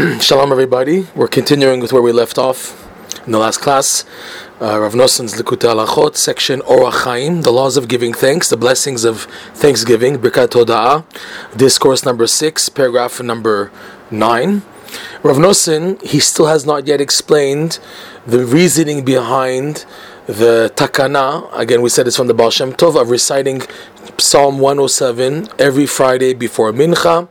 Shalom, everybody. We're continuing with where we left off in the last class. Uh, Rav Noson's Likutei Halachot, section Orach Chaim, the laws of giving thanks, the blessings of thanksgiving, Birkat Toda'ah, discourse number six, paragraph number nine. Rav Noson, he still has not yet explained the reasoning behind the takana, again we said it's from the Baal Shem Tov, of reciting Psalm 107 every Friday before Mincha.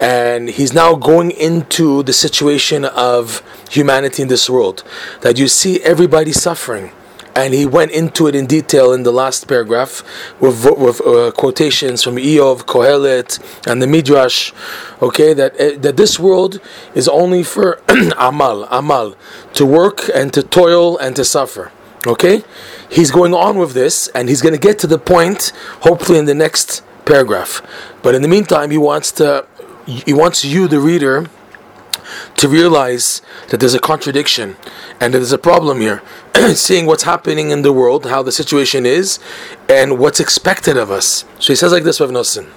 And he's now going into the situation of humanity in this world. That you see everybody suffering. And he went into it in detail in the last paragraph with, with uh, quotations from Iyov, Kohelet, and the Midrash. Okay, that uh, that this world is only for amal, amal, to work and to toil and to suffer. Okay? He's going on with this, and he's going to get to the point, hopefully, in the next paragraph. But in the meantime, he wants to, he wants you, the reader, to realize that there's a contradiction and that there's a problem here. Seeing what's happening in the world, how the situation is, and what's expected of us. So he says like this, Rav Nosson.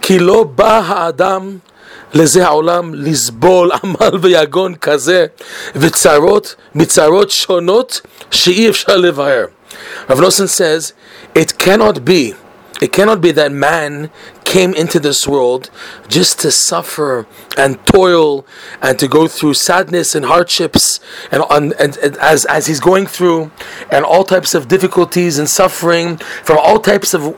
Kilo ba ha'adam לזה העולם לסבול עמל ויגון כזה וצרות, מצרות שונות שאי אפשר לבאר. Rav Nosson says, it cannot be, it cannot be that man came into this world just to suffer and toil and to go through sadness and hardships and, and, and, and, as, as he's going through and all types of difficulties and suffering from all types of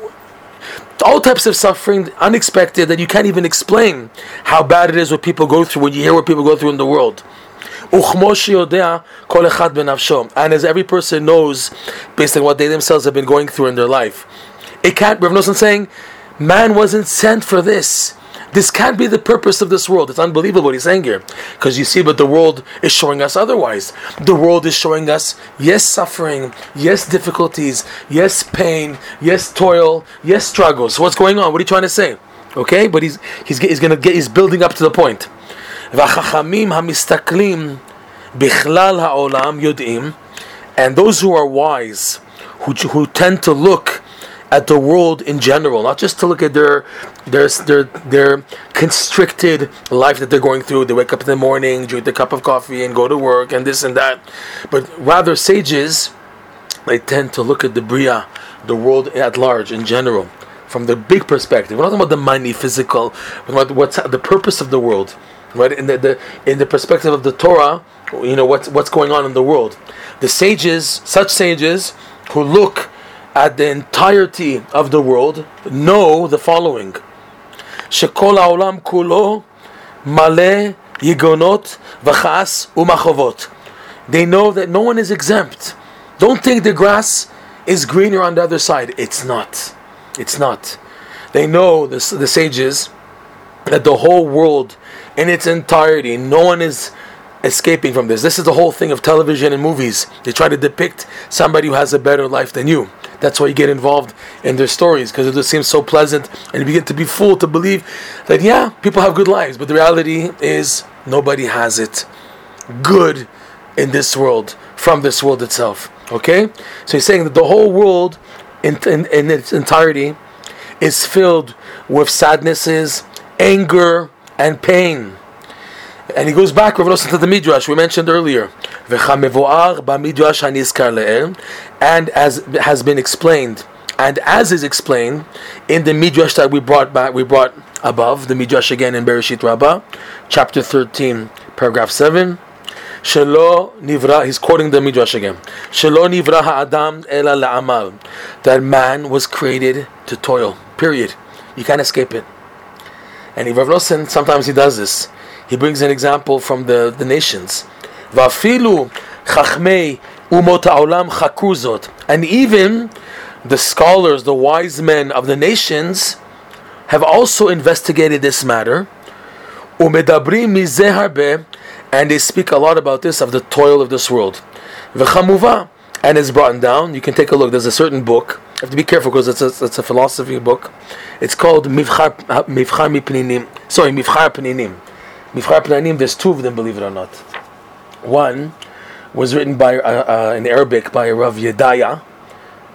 all types of suffering, unexpected, that you can't even explain how bad it is what people go through when you hear what people go through in the world. And as every person knows, based on what they themselves have been going through in their life, it can't. Rav Nosson saying, man wasn't sent for this. This can't be the purpose of this world. It's unbelievable what he's saying here. Because you see, but the world is showing us otherwise. The world is showing us, yes, suffering, yes, difficulties, yes, pain, yes, toil, yes, struggles. So what's going on? What are you trying to say? Okay, but he's he's, he's to get he's building up to the point. And those who are wise, who, who tend to look at the world in general, not just to look at their their their their constricted life that they're going through. They wake up in the morning, drink their cup of coffee, and go to work, and this and that. But rather, sages they tend to look at the bria, the world at large in general, from the big perspective. We're not talking about the money, physical, but what's the purpose of the world, right? In the, the in the perspective of the Torah, you know what's what's going on in the world. The sages, such sages who look at the entirety of the world know the following Shekol העולם kulo male yigonot v'chas umachovot. They know that no one is exempt. Don't think the grass is greener on the other side. It's not. It's not. They know, the, the sages, that the whole world in its entirety, no one is escaping from this. This is the whole thing of television and movies. They try to depict somebody who has a better life than you. That's why you get involved in their stories because it just seems so pleasant, and you begin to be fooled to believe that yeah, people have good lives, but the reality is nobody has it good in this world from this world itself. Okay, so he's saying that the whole world, in, in, in its entirety, is filled with sadnesses, anger, and pain. And he goes back, Rav to the Midrash we mentioned earlier. And as has been explained, and as is explained in the Midrash that we brought back, we brought above, the Midrash again in Bereshit Rabbah, chapter 13, paragraph 7. Shelo nivra, he's quoting the Midrash again. Shelo nivra ha'adam ela la'amal. That man was created to toil, period. You can't escape it. And Rav Nosson, sometimes he does this he brings an example from the, the nations. Vafilu umot ha'olam chakuzot. And even the scholars, the wise men of the nations, have also investigated this matter. Umedabrim and they speak a lot about this of the toil of this world. And it's brought down. You can take a look. There's a certain book. Have to be careful because it's a, it's a philosophy book. It's called Mivchar Mipninim. Sorry, Mivchar Pninim. Mifchar Pnanim, there's two of them, believe it or not. One was written by uh, uh, in Arabic by Rav Yedaya,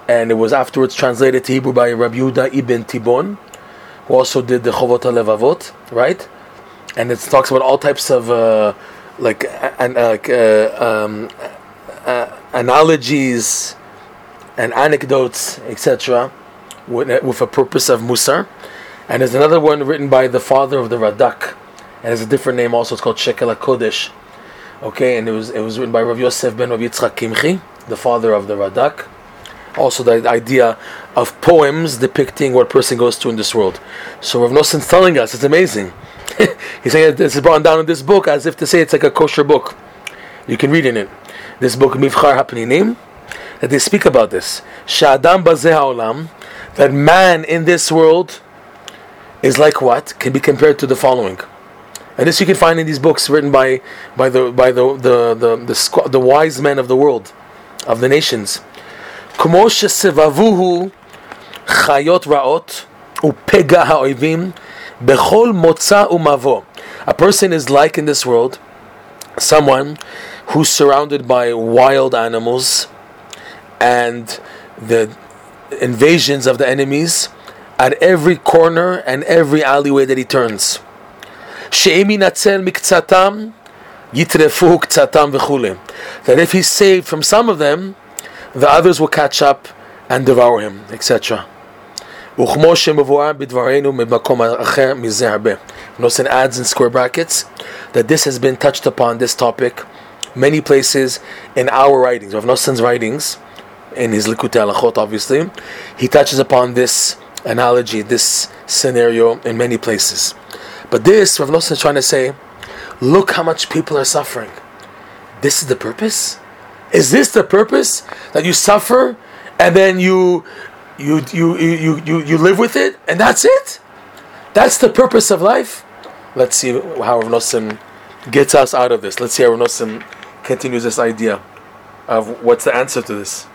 and it was afterwards translated to Hebrew by Rav Yehuda ibn Tibbon, who also did the Chovot Levavot, right? and it talks about all types of uh, like and like uh, um, uh, analogies and anecdotes, etc., with, with a purpose of Musar. And there's another one written by the father of the Radak, and has a different name also. It's called Shekel Kodesh. Okay, and it was it was written by Rav Yosef ben Rav Yitzchak Kimchi, the father of the Radak. Also, the idea of poems depicting what person goes through in this world. So Rav Noson's telling us it's amazing. He's saying this is brought down in this book as if to say it's like a kosher book. You can read in it. This book Mivchar Hapninim, that they speak about this. Sha'adam bazeh haolam, that man in this world is like what? Can be compared to the following. And this you can find in these books written by, by the by the the the, the, the wise men of the world, of the nations. chayot raot upega ha'oivim bechol motza umavo. A person is like in this world someone who's surrounded by wild animals and the invasions of the enemies at every corner and every alleyway that he turns. That if he's saved from some of them, the others will catch up and devour him, etc. Nosen adds in square brackets that this has been touched upon, this topic, many places in our writings, of Nosen's writings, in his Likutei Halachot, obviously, he touches upon this analogy, this scenario in many places. But this, Rav Nosson is trying to say, look how much people are suffering. This is the purpose? Is this the purpose that you suffer and then you you you you you, you live with it and that's it? That's the purpose of life. Let's see how Rav Nosson gets us out of this. Let's see how Rav Nosson continues this idea of what's the answer to this.